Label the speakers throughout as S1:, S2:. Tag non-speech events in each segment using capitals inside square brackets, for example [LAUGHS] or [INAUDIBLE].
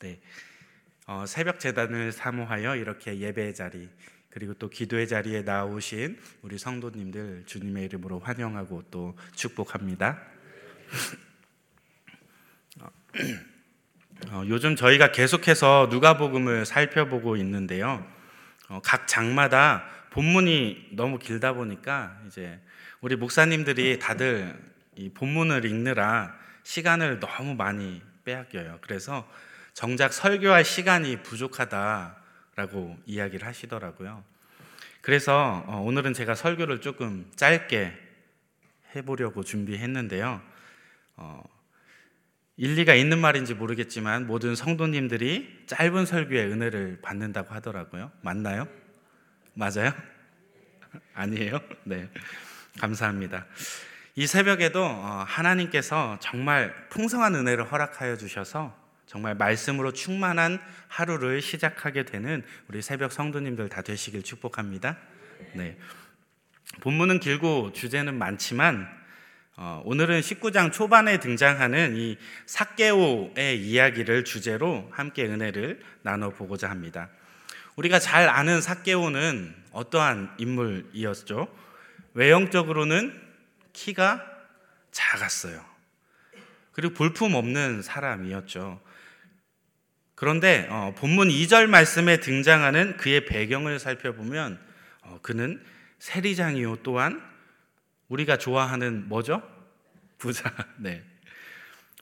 S1: 네. 어, 새벽 재단을 사모하여 이렇게 예배의 자리 그리고 또 기도의 자리에 나오신 우리 성도님들 주님의 이름으로 환영하고 또 축복합니다. [CLEARS THROAT] 어, 요즘 저희가 계속해서 누가복음을 살펴보고 있는데요. 어, 각 장마다 본문이 너무 길다 보니까 이제 우리 목사님들이 다들 이 본문을 읽느라 시간을 너무 많이 빼앗겨요. 그래서 정작 설교할 시간이 부족하다라고 이야기를 하시더라고요. 그래서 어, 오늘은 제가 설교를 조금 짧게 해보려고 준비했는데요. 어, 일리가 있는 말인지 모르겠지만 모든 성도님들이 짧은 설교의 은혜를 받는다고 하더라고요. 맞나요? 맞아요? [LAUGHS] 아니에요? 네. 감사합니다. 이 새벽에도 어, 하나님께서 정말 풍성한 은혜를 허락하여 주셔서 정말 말씀으로 충만한 하루를 시작하게 되는 우리 새벽 성도님들 다 되시길 축복합니다. 네. 본문은 길고 주제는 많지만 어, 오늘은 19장 초반에 등장하는 이 사개오의 이야기를 주제로 함께 은혜를 나눠보고자 합니다. 우리가 잘 아는 사개오는 어떠한 인물이었죠? 외형적으로는 키가 작았어요. 그리고 볼품 없는 사람이었죠. 그런데 어, 본문 2절 말씀에 등장하는 그의 배경을 살펴보면 어, 그는 세리장이요 또한 우리가 좋아하는 뭐죠? 부자. [LAUGHS] 네.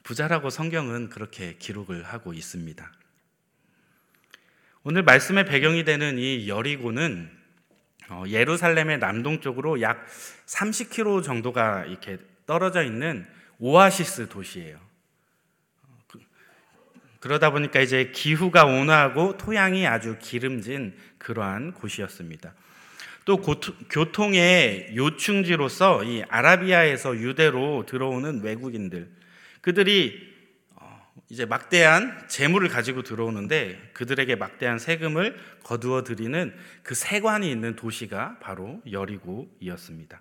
S1: 부자라고 성경은 그렇게 기록을 하고 있습니다. 오늘 말씀의 배경이 되는 이 여리고는 어, 예루살렘의 남동쪽으로 약 30km 정도가 이렇게 떨어져 있는 오아시스 도시예요. 그, 그러다 보니까 이제 기후가 온화하고 토양이 아주 기름진 그러한 곳이었습니다. 또 교통의 요충지로서 이 아라비아에서 유대로 들어오는 외국인들 그들이 어, 이제 막대한 재물을 가지고 들어오는데 그들에게 막대한 세금을 거두어 드리는 그 세관이 있는 도시가 바로 여리고이었습니다.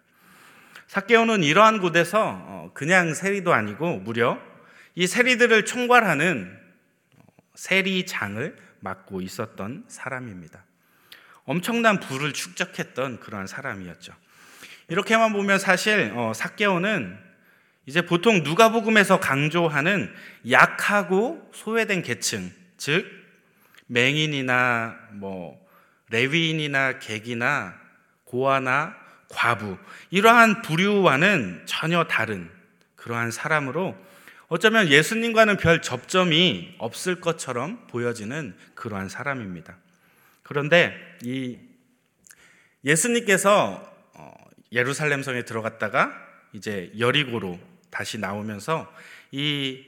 S1: 사케오는 이러한 곳에서 어, 그냥 세리도 아니고 무려 이 세리들을 총괄하는 어, 세리장을 맡고 있었던 사람입니다. 엄청난 부를 축적했던 그러한 사람이었죠. 이렇게만 보면 사실 어, 사개오는 이제 보통 누가복음에서 강조하는 약하고 소외된 계층, 즉 맹인이나 뭐 레위인이나 객이나 고아나 과부 이러한 부류와는 전혀 다른 그러한 사람으로 어쩌면 예수님과는 별 접점이 없을 것처럼 보여지는 그러한 사람입니다. 그런데 이 예수님께서 어, 예루살렘 성에 들어갔다가 이제 여리고로 다시 나오면서 이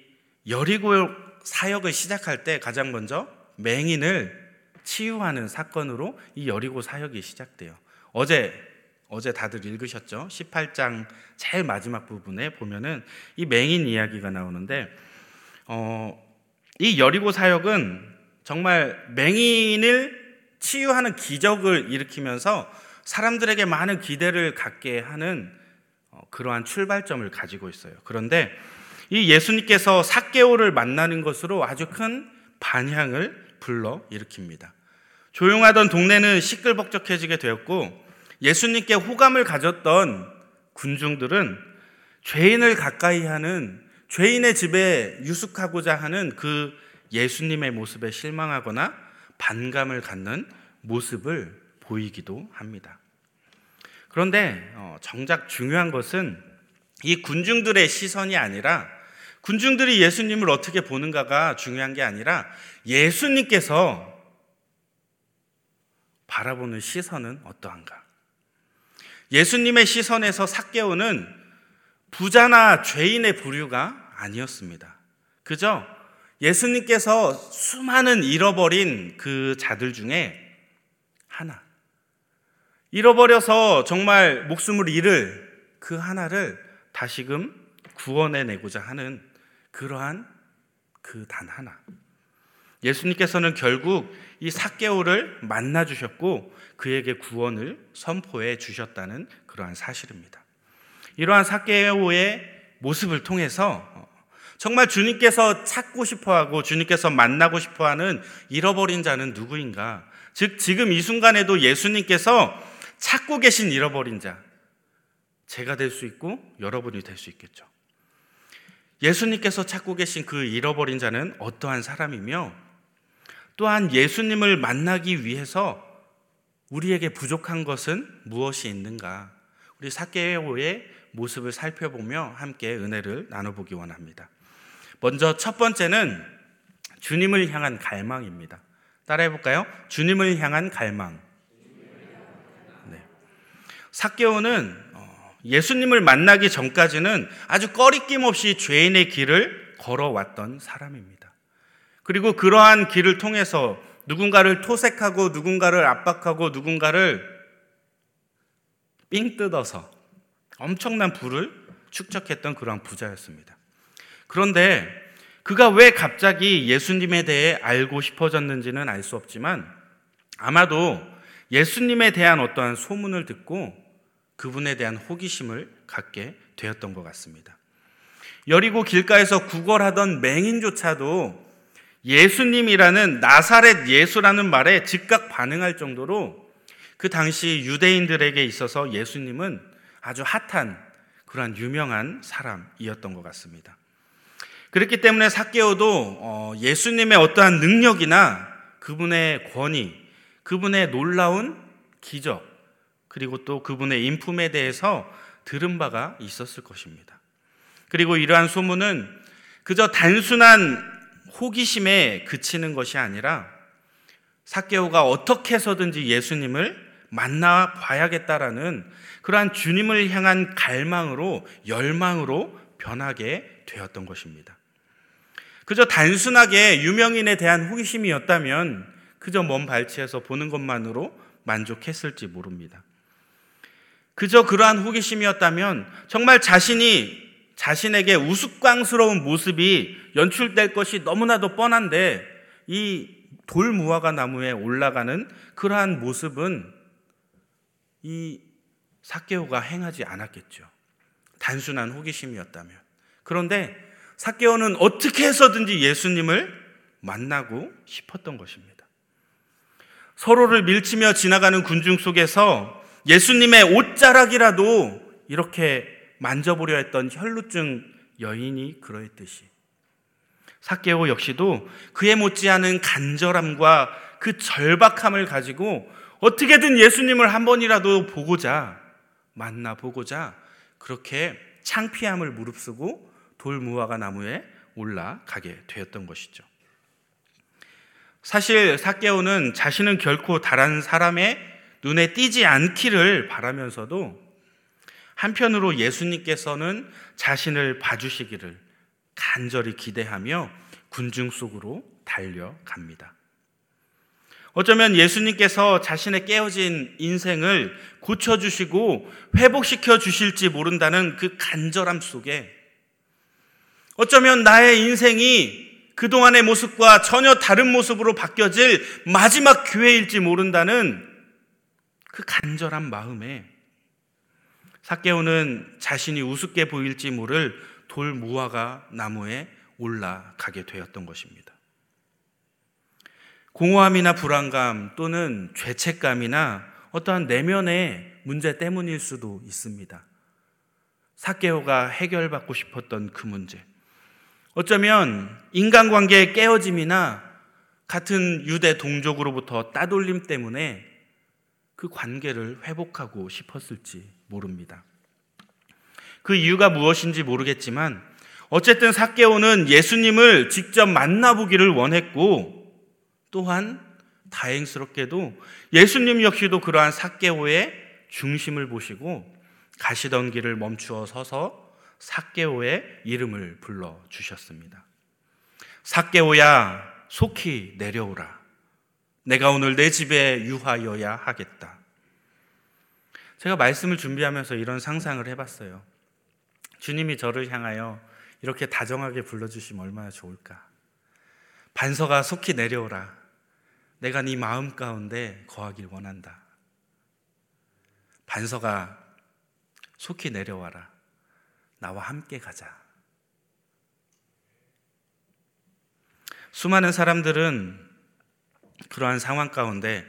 S1: 여리고 사역을 시작할 때 가장 먼저 맹인을 치유하는 사건으로 이 여리고 사역이 시작돼요. 어제 어제 다들 읽으셨죠? 18장 제일 마지막 부분에 보면은 이 맹인 이야기가 나오는데 어, 이 여리고 사역은 정말 맹인을 치유하는 기적을 일으키면서 사람들에게 많은 기대를 갖게 하는 어, 그러한 출발점을 가지고 있어요. 그런데 이 예수님께서 사개오를 만나는 것으로 아주 큰 반향을 불러 일으킵니다. 조용하던 동네는 시끌벅적해지게 되었고 예수님께 호감을 가졌던 군중들은 죄인을 가까이 하는 죄인의 집에 유숙하고자 하는 그 예수님의 모습에 실망하거나 반감을 갖는 모습을 보이기도 합니다. 그런데 어, 정작 중요한 것은 이 군중들의 시선이 아니라 군중들이 예수님을 어떻게 보는가가 중요한 게 아니라 예수님께서 바라보는 시선은 어떠한가? 예수님의 시선에서 삭개오는 부자나 죄인의 부류가 아니었습니다. 그저 예수님께서 수많은 잃어버린 그 자들 중에 하나. 잃어버려서 정말 목숨을 잃을 그 하나를 다시금 구원해내고자 하는 그러한 그 단 하나. 예수님께서는 결국 이 사개오를 만나 주셨고 그에게 구원을 선포해 주셨다는 그러한 사실입니다. 이러한 사개오의 모습을 통해서 정말 주님께서 찾고 싶어 하고 주님께서 만나고 싶어 하는 잃어버린 자는 누구인가? 즉, 지금 이 순간에도 예수님께서 찾고 계신 잃어버린 자. 제가 될 수 있고 여러분이 될 수 있겠죠. 예수님께서 찾고 계신 그 잃어버린 자는 어떠한 사람이며 또한 예수님을 만나기 위해서 우리에게 부족한 것은 무엇이 있는가? 우리 사개오의 모습을 살펴보며 함께 은혜를 나눠보기 원합니다. 먼저 첫 번째는 주님을 향한 갈망입니다. 따라해 볼까요? 주님을 향한 갈망. 네. 사개오는 어, 예수님을 만나기 전까지는 아주 꺼리낌 없이 죄인의 길을 걸어왔던 사람입니다. 그리고 그러한 길을 통해서 누군가를 토색하고 누군가를 압박하고 누군가를 삥 뜯어서 엄청난 부를 축적했던 그러한 부자였습니다. 그런데 그가 왜 갑자기 예수님에 대해 알고 싶어졌는지는 알 수 없지만 아마도 예수님에 대한 어떠한 소문을 듣고 그분에 대한 호기심을 갖게 되었던 것 같습니다. 여리고 길가에서 구걸하던 맹인조차도 예수님이라는 나사렛 예수라는 말에 즉각 반응할 정도로 그 당시 유대인들에게 있어서 예수님은 아주 핫한 그러한 유명한 사람이었던 것 같습니다. 그렇기 때문에 사개오도 어, 예수님의 어떠한 능력이나 그분의 권위, 그분의 놀라운 기적, 그리고 또 그분의 인품에 대해서 들은 바가 있었을 것입니다. 그리고 이러한 소문은 그저 단순한 호기심에 그치는 것이 아니라 사개오가 어떻게 해서든지 예수님을 만나 봐야겠다라는 그러한 주님을 향한 갈망으로 열망으로 변하게 되었던 것입니다. 그저 단순하게 유명인에 대한 호기심이었다면 그저 먼 발치에서 보는 것만으로 만족했을지 모릅니다. 그저 그러한 호기심이었다면 정말 자신이 자신에게 우스꽝스러운 모습이 연출될 것이 너무나도 뻔한데 이 돌무화과 나무에 올라가는 그러한 모습은 이 사케오가 행하지 않았겠죠. 단순한 호기심이었다면. 그런데 사개오는 어떻게 해서든지 예수님을 만나고 싶었던 것입니다. 서로를 밀치며 지나가는 군중 속에서 예수님의 옷자락이라도 이렇게 만져보려 했던 혈루증 여인이 그러했듯이 사개오 역시도 그에 못지않은 간절함과 그 절박함을 가지고 어떻게든 예수님을 한 번이라도 보고자 만나보고자 그렇게 창피함을 무릅쓰고 돌무화과 나무에 올라가게 되었던 것이죠. 사실 사개오는 자신은 결코 다른 사람의 눈에 띄지 않기를 바라면서도 한편으로 예수님께서는 자신을 봐주시기를 간절히 기대하며 군중 속으로 달려갑니다. 어쩌면 예수님께서 자신의 깨어진 인생을 고쳐주시고 회복시켜 주실지 모른다는 그 간절함 속에 어쩌면 나의 인생이 그동안의 모습과 전혀 다른 모습으로 바뀌어질 마지막 기회일지 모른다는 그 간절한 마음에 사개오는 자신이 우습게 보일지 모를 돌 무화과 나무에 올라가게 되었던 것입니다. 공허함이나 불안감 또는 죄책감이나 어떠한 내면의 문제 때문일 수도 있습니다. 사개오가 해결받고 싶었던 그 문제. 어쩌면 인간관계의 깨어짐이나 같은 유대 동족으로부터 따돌림 때문에 그 관계를 회복하고 싶었을지 모릅니다. 그 이유가 무엇인지 모르겠지만 어쨌든 사개오는 예수님을 직접 만나보기를 원했고 또한 다행스럽게도 예수님 역시도 그러한 사개오의 중심을 보시고 가시던 길을 멈추어 서서 사개오의 이름을 불러 주셨습니다. 사개오야 속히 내려오라. 내가 오늘 내 집에 유하여야 하겠다. 제가 말씀을 준비하면서 이런 상상을 해봤어요. 주님이 저를 향하여 이렇게 다정하게 불러주시면 얼마나 좋을까. 반서가 속히 내려오라. 내가 네 마음 가운데 거하길 원한다. 반서가 속히 내려와라. 나와 함께 가자. 수많은 사람들은 그러한 상황 가운데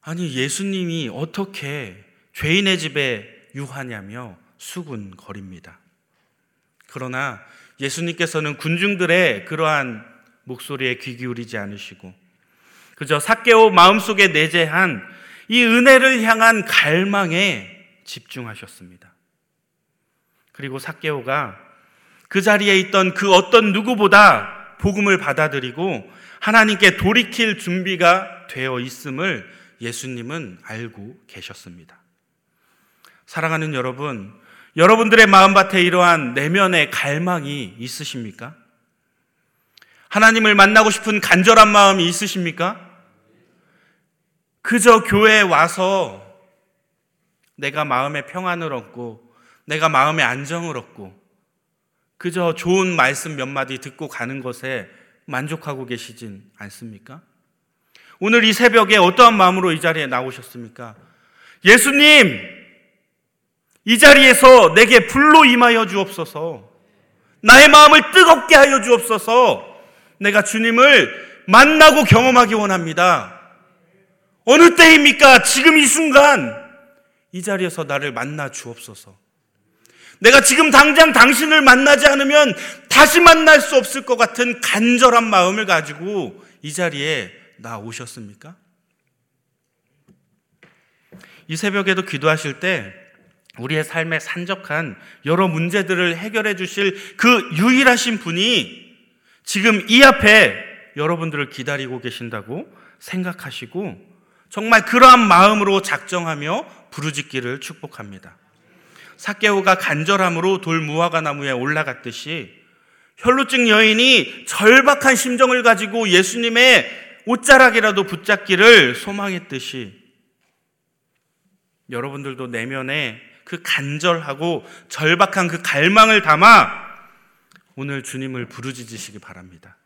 S1: 아니 예수님이 어떻게 죄인의 집에 유하냐며 수군거립니다. 그러나 예수님께서는 군중들의 그러한 목소리에 귀 기울이지 않으시고 그저 삭개오 마음속에 내재한 이 은혜를 향한 갈망에 집중하셨습니다. 그리고 삭개오가 그 자리에 있던 그 어떤 누구보다 복음을 받아들이고 하나님께 돌이킬 준비가 되어 있음을 예수님은 알고 계셨습니다. 사랑하는 여러분, 여러분들의 마음밭에 이러한 내면의 갈망이 있으십니까? 하나님을 만나고 싶은 간절한 마음이 있으십니까? 그저 교회에 와서 내가 마음의 평안을 얻고 내가 마음의 안정을 얻고 그저 좋은 말씀 몇 마디 듣고 가는 것에 만족하고 계시진 않습니까? 오늘 이 새벽에 어떠한 마음으로 이 자리에 나오셨습니까? 예수님, 이 자리에서 내게 불로 임하여 주옵소서. 나의 마음을 뜨겁게 하여 주옵소서. 내가 주님을 만나고 경험하기 원합니다. 어느 때입니까? 지금 이 순간 이 자리에서 나를 만나 주옵소서. 내가 지금 당장 당신을 만나지 않으면 다시 만날 수 없을 것 같은 간절한 마음을 가지고 이 자리에 나 오셨습니까? 이 새벽에도 기도하실 때 우리의 삶에 산적한 여러 문제들을 해결해 주실 그 유일하신 분이 지금 이 앞에 여러분들을 기다리고 계신다고 생각하시고 정말 그러한 마음으로 작정하며 부르짖기를 축복합니다. 사개오가 간절함으로 돌 무화과 나무에 올라갔듯이 혈루증 여인이 절박한 심정을 가지고 예수님의 옷자락이라도 붙잡기를 소망했듯이 여러분들도 내면에 그 간절하고 절박한 그 갈망을 담아 오늘 주님을 부르짖으시기 바랍니다.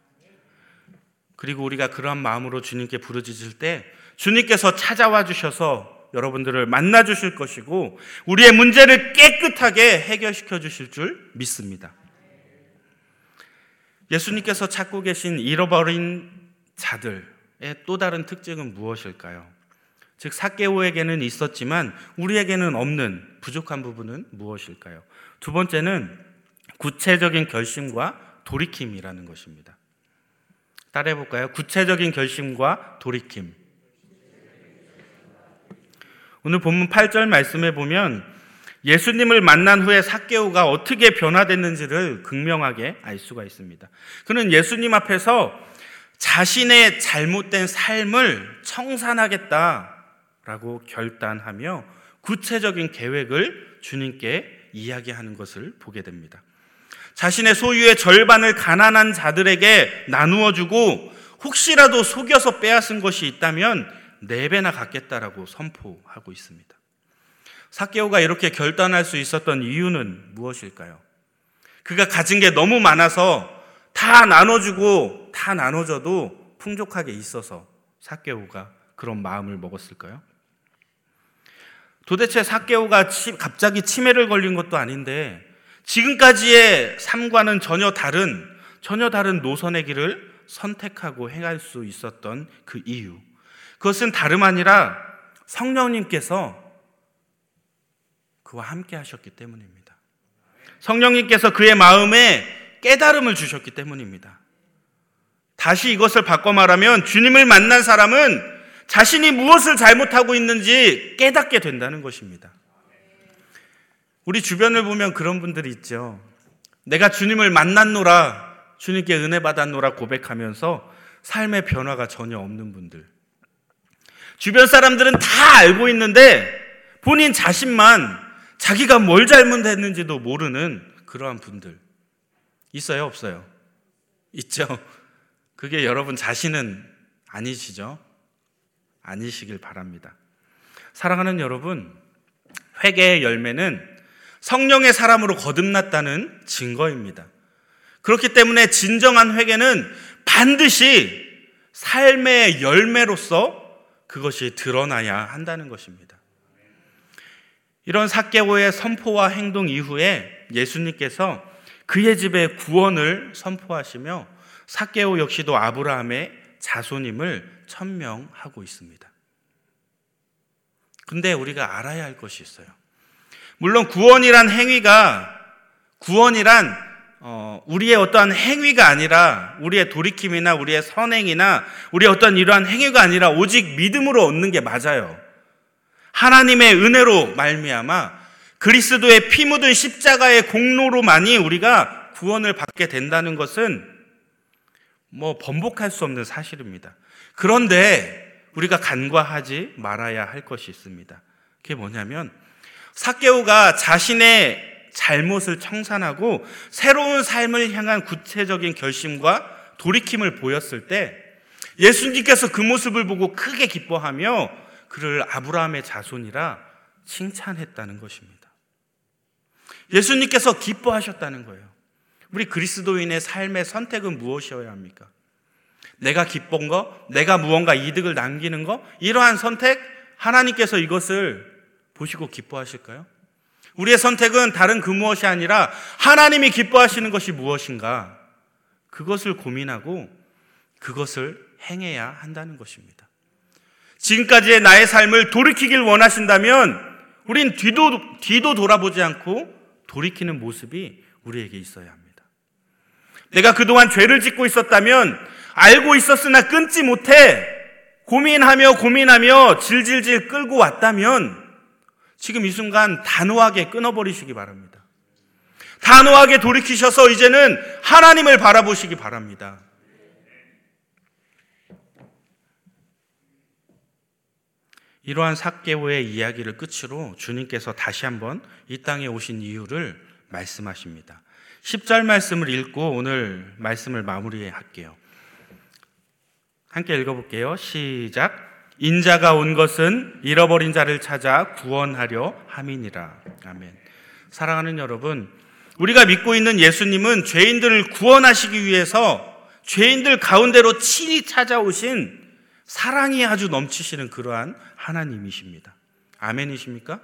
S1: 그리고 우리가 그러한 마음으로 주님께 부르짖을 때 주님께서 찾아와 주셔서 여러분들을 만나 주실 것이고 우리의 문제를 깨끗하게 해결시켜 주실 줄 믿습니다. 예수님께서 찾고 계신 잃어버린 자들의 또 다른 특징은 무엇일까요? 즉 사개오에게는 있었지만 우리에게는 없는 부족한 부분은 무엇일까요? 두 번째는 구체적인 결심과 돌이킴이라는 것입니다. 따라해 볼까요? 구체적인 결심과 돌이킴. 오늘 본문 8절 말씀에 보면 예수님을 만난 후에 사개오가 어떻게 변화됐는지를 극명하게 알 수가 있습니다. 그는 예수님 앞에서 자신의 잘못된 삶을 청산하겠다 라고 결단하며 구체적인 계획을 주님께 이야기하는 것을 보게 됩니다. 자신의 소유의 절반을 가난한 자들에게 나누어 주고 혹시라도 속여서 빼앗은 것이 있다면 네 배나 갖겠다라고 선포하고 있습니다. 사케오가 이렇게 결단할 수 있었던 이유는 무엇일까요? 그가 가진 게 너무 많아서 다 나눠주고 다 나눠줘도 풍족하게 있어서 사케오가 그런 마음을 먹었을까요? 도대체 사케오가 갑자기 치매를 걸린 것도 아닌데 지금까지의 삶과는 전혀 다른 전혀 다른 노선의 길을 선택하고 행할 수 있었던 그 이유. 그것은 다름 아니라 성령님께서 그와 함께 하셨기 때문입니다. 성령님께서 그의 마음에 깨달음을 주셨기 때문입니다. 다시 이것을 바꿔 말하면 주님을 만난 사람은 자신이 무엇을 잘못하고 있는지 깨닫게 된다는 것입니다. 우리 주변을 보면 그런 분들이 있죠. 내가 주님을 만났노라, 주님께 은혜 받았노라 고백하면서 삶의 변화가 전혀 없는 분들. 주변 사람들은 다 알고 있는데 본인 자신만 자기가 뭘 잘못했는지도 모르는 그러한 분들 있어요, 없어요? 있죠. 그게 여러분 자신은 아니시죠? 아니시길 바랍니다. 사랑하는 여러분, 회개의 열매는 성령의 사람으로 거듭났다는 증거입니다. 그렇기 때문에 진정한 회개는 반드시 삶의 열매로서 그것이 드러나야 한다는 것입니다. 이런 사개오의 선포와 행동 이후에 예수님께서 그의 집에 구원을 선포하시며 사케오 역시도 아브라함의 자손임을 천명하고 있습니다. 근데 우리가 알아야 할 것이 있어요. 물론 구원이란 행위가 구원이란 어, 우리의 어떠한 행위가 아니라 우리의 돌이킴이나 우리의 선행이나 우리의 어떤 이러한 행위가 아니라 오직 믿음으로 얻는 게 맞아요. 하나님의 은혜로 말미암아 그리스도의 피 묻은 십자가의 공로로만이 우리가 구원을 받게 된다는 것은 뭐 번복할 수 없는 사실입니다. 그런데 우리가 간과하지 말아야 할 것이 있습니다. 그게 뭐냐면 사케오가 자신의 잘못을 청산하고 새로운 삶을 향한 구체적인 결심과 돌이킴을 보였을 때 예수님께서 그 모습을 보고 크게 기뻐하며 그를 아브라함의 자손이라 칭찬했다는 것입니다. 예수님께서 기뻐하셨다는 거예요. 우리 그리스도인의 삶의 선택은 무엇이어야 합니까? 내가 기쁜 거, 내가 무언가 이득을 남기는 거, 이러한 선택, 하나님께서 이것을 보시고 기뻐하실까요? 우리의 선택은 다른 그 무엇이 아니라 하나님이 기뻐하시는 것이 무엇인가? 그것을 고민하고 그것을 행해야 한다는 것입니다. 지금까지의 나의 삶을 돌이키길 원하신다면 우린 뒤도, 뒤도 돌아보지 않고 돌이키는 모습이 우리에게 있어야 합니다. 내가 그동안 죄를 짓고 있었다면 알고 있었으나 끊지 못해 고민하며 고민하며 질질질 끌고 왔다면 지금 이 순간 단호하게 끊어버리시기 바랍니다. 단호하게 돌이키셔서 이제는 하나님을 바라보시기 바랍니다. 이러한 사개오의 이야기를 끝으로 주님께서 다시 한번 이 땅에 오신 이유를 말씀하십니다. 10절 말씀을 읽고 오늘 말씀을 마무리할게요. 함께 읽어볼게요. 시작. 인자가 온 것은 잃어버린 자를 찾아 구원하려 함이니라. 아멘. 사랑하는 여러분, 우리가 믿고 있는 예수님은 죄인들을 구원하시기 위해서 죄인들 가운데로 친히 찾아오신 사랑이 아주 넘치시는 그러한 하나님이십니다. 아멘이십니까?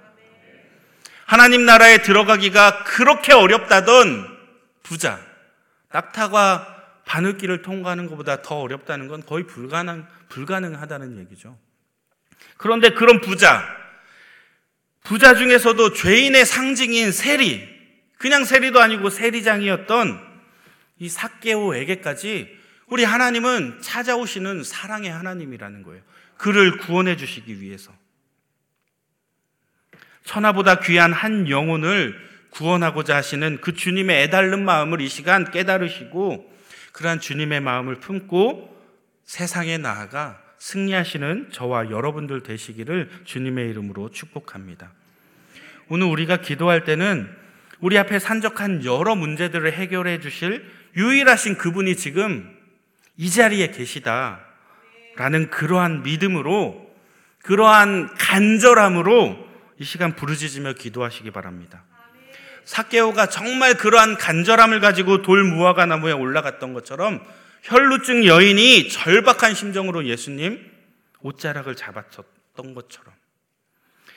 S1: 하나님 나라에 들어가기가 그렇게 어렵다던 부자, 낙타가 바늘길을 통과하는 것보다 더 어렵다는 건 거의 불가능, 불가능하다는 얘기죠. 그런데 그런 부자, 부자 중에서도 죄인의 상징인 세리, 그냥 세리도 아니고 세리장이었던 이 사개오에게까지 우리 하나님은 찾아오시는 사랑의 하나님이라는 거예요. 그를 구원해 주시기 위해서. 천하보다 귀한 한 영혼을 구원하고자 하시는 그 주님의 애달른 마음을 이 시간 깨달으시고 그러한 주님의 마음을 품고 세상에 나아가 승리하시는 저와 여러분들 되시기를 주님의 이름으로 축복합니다. 오늘 우리가 기도할 때는 우리 앞에 산적한 여러 문제들을 해결해 주실 유일하신 그분이 지금 이 자리에 계시다. 라는 그러한 믿음으로, 그러한 간절함으로 이 시간 부르짖으며 기도하시기 바랍니다. 사케오가 정말 그러한 간절함을 가지고 돌 무화과 나무에 올라갔던 것처럼 혈루증 여인이 절박한 심정으로 예수님 옷자락을 잡았던 것처럼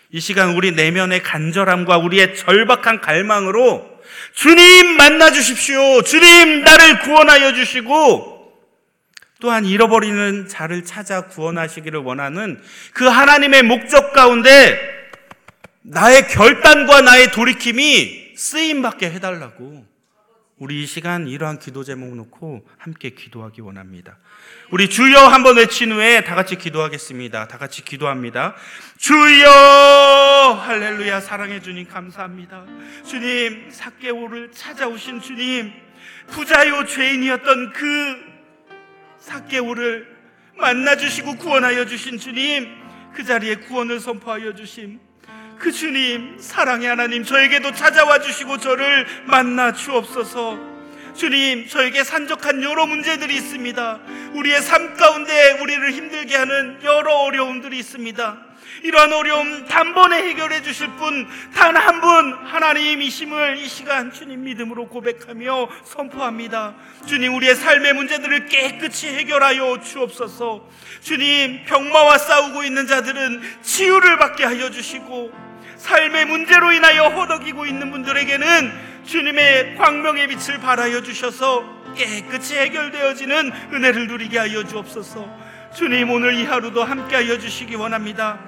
S1: 이 시간 우리 내면의 간절함과 우리의 절박한 갈망으로 주님 만나 주십시오. 주님 나를 구원하여 주시고 또한 잃어버리는 자를 찾아 구원하시기를 원하는 그 하나님의 목적 가운데 나의 결단과 나의 돌이킴이 쓰임 받게 해달라고 우리 이 시간 이러한 기도 제목 놓고 함께 기도하기 원합니다. 우리 주여 한번 외친 후에 다 같이 기도하겠습니다. 다 같이 기도합니다. 주여 할렐루야 사랑해 주님 감사합니다. 주님 사개오를 찾아오신 주님 부자요 죄인이었던 그 사개오를 만나 주시고 구원하여 주신 주님 그 자리에 구원을 선포하여 주심 그 주님, 사랑의 하나님, 저에게도 찾아와 주시고 저를 만나 주옵소서. 주님, 저에게 산적한 여러 문제들이 있습니다. 우리의 삶 가운데 우리를 힘들게 하는 여러 어려움들이 있습니다. 이러한 어려움 단번에 해결해 주실 분, 단 한 분, 하나님이심을 이 시간 주님 믿음으로 고백하며 선포합니다. 주님, 우리의 삶의 문제들을 깨끗이 해결하여 주옵소서. 주님, 병마와 싸우고 있는 자들은 치유를 받게 하여 주시고, 삶의 문제로 인하여 허덕이고 있는 분들에게는 주님의 광명의 빛을 발하여 주셔서 깨끗이 해결되어지는 은혜를 누리게 하여 주옵소서. 주님 오늘 이 하루도 함께 하여 주시기 원합니다.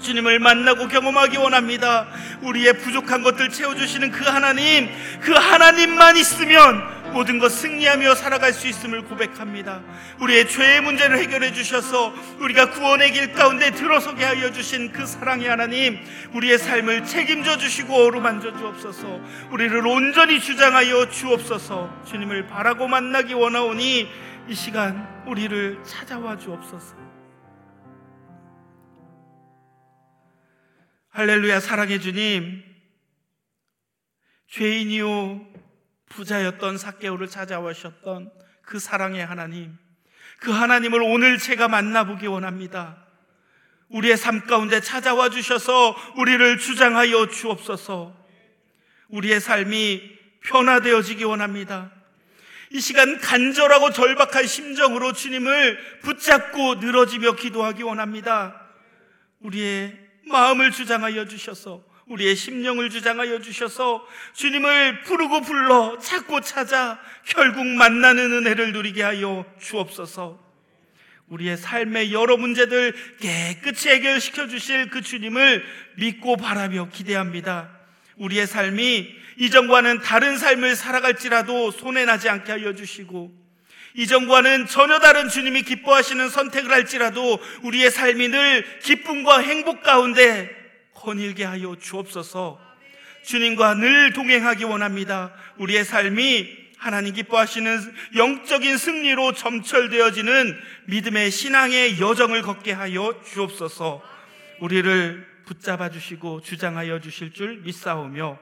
S1: 주님을 만나고 경험하기 원합니다. 우리의 부족한 것들 채워주시는 그 하나님, 그 하나님만 있으면 모든 것 승리하며 살아갈 수 있음을 고백합니다. 우리의 죄의 문제를 해결해 주셔서 우리가 구원의 길 가운데 들어서게 하여 주신 그 사랑의 하나님, 우리의 삶을 책임져 주시고 어루만져 주옵소서. 우리를 온전히 주장하여 주옵소서. 주님을 바라고 만나기 원하오니 이 시간 우리를 찾아와 주옵소서. 할렐루야 사랑해 주님 죄인이요 부자였던 사개오를 찾아오셨던 그 사랑의 하나님 그 하나님을 오늘 제가 만나보기 원합니다. 우리의 삶 가운데 찾아와 주셔서 우리를 주장하여 주옵소서. 우리의 삶이 변화되어지기 원합니다. 이 시간 간절하고 절박한 심정으로 주님을 붙잡고 늘어지며 기도하기 원합니다. 우리의 마음을 주장하여 주셔서 우리의 심령을 주장하여 주셔서 주님을 부르고 불러 찾고 찾아 결국 만나는 은혜를 누리게 하여 주옵소서. 우리의 삶의 여러 문제들 깨끗이 해결시켜 주실 그 주님을 믿고 바라며 기대합니다. 우리의 삶이 이전과는 다른 삶을 살아갈지라도 손해나지 않게 하여 주시고 이전과는 전혀 다른 주님이 기뻐하시는 선택을 할지라도 우리의 삶이 늘 기쁨과 행복 가운데 거닐게 하여 주옵소서. 주님과 늘 동행하기 원합니다. 우리의 삶이 하나님 기뻐하시는 영적인 승리로 점철되어지는 믿음의 신앙의 여정을 걷게 하여 주옵소서. 우리를 붙잡아 주시고 주장하여 주실 줄 믿사오며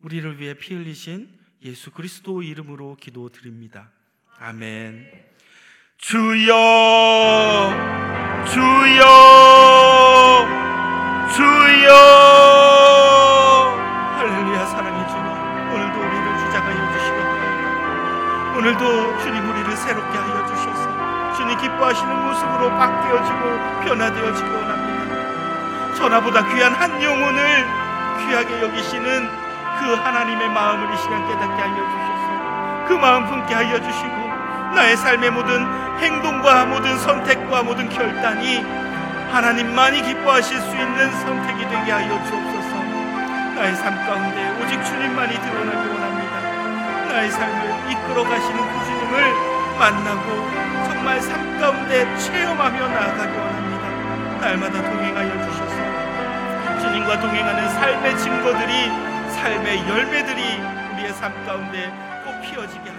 S1: 우리를 위해 피 흘리신 예수 그리스도 이름으로 기도드립니다. 아멘. 주여, 주여, 주여. 할렐루야, 사랑의 주님. 오늘도 우리를 주시기 바랍니다. 오늘도 주님 우리를 새롭게 하여 주셔서 주님 기뻐하시는 모습으로 바뀌어지고 변화되어지기 원합니다. 전화보다 귀한 한 영혼을 귀하게 여기시는 그 하나님의 마음을 이 시간 깨닫게 하여 주셔서 그 마음 품게 하여 주시고 나의 삶의 모든 행동과 모든 선택과 모든 결단이 하나님만이 기뻐하실 수 있는 선택이 되게 하여 주옵소서. 나의 삶 가운데 오직 주님만이 드러나기 원합니다. 나의 삶을 이끌어 가시는 그 주님을 만나고 정말 삶 가운데 체험하며 나아가기 원합니다. 날마다 동행하여 주셔서 주님과 동행하는 삶의 증거들이 삶의 열매들이 우리의 삶 가운데 꼭 피어지게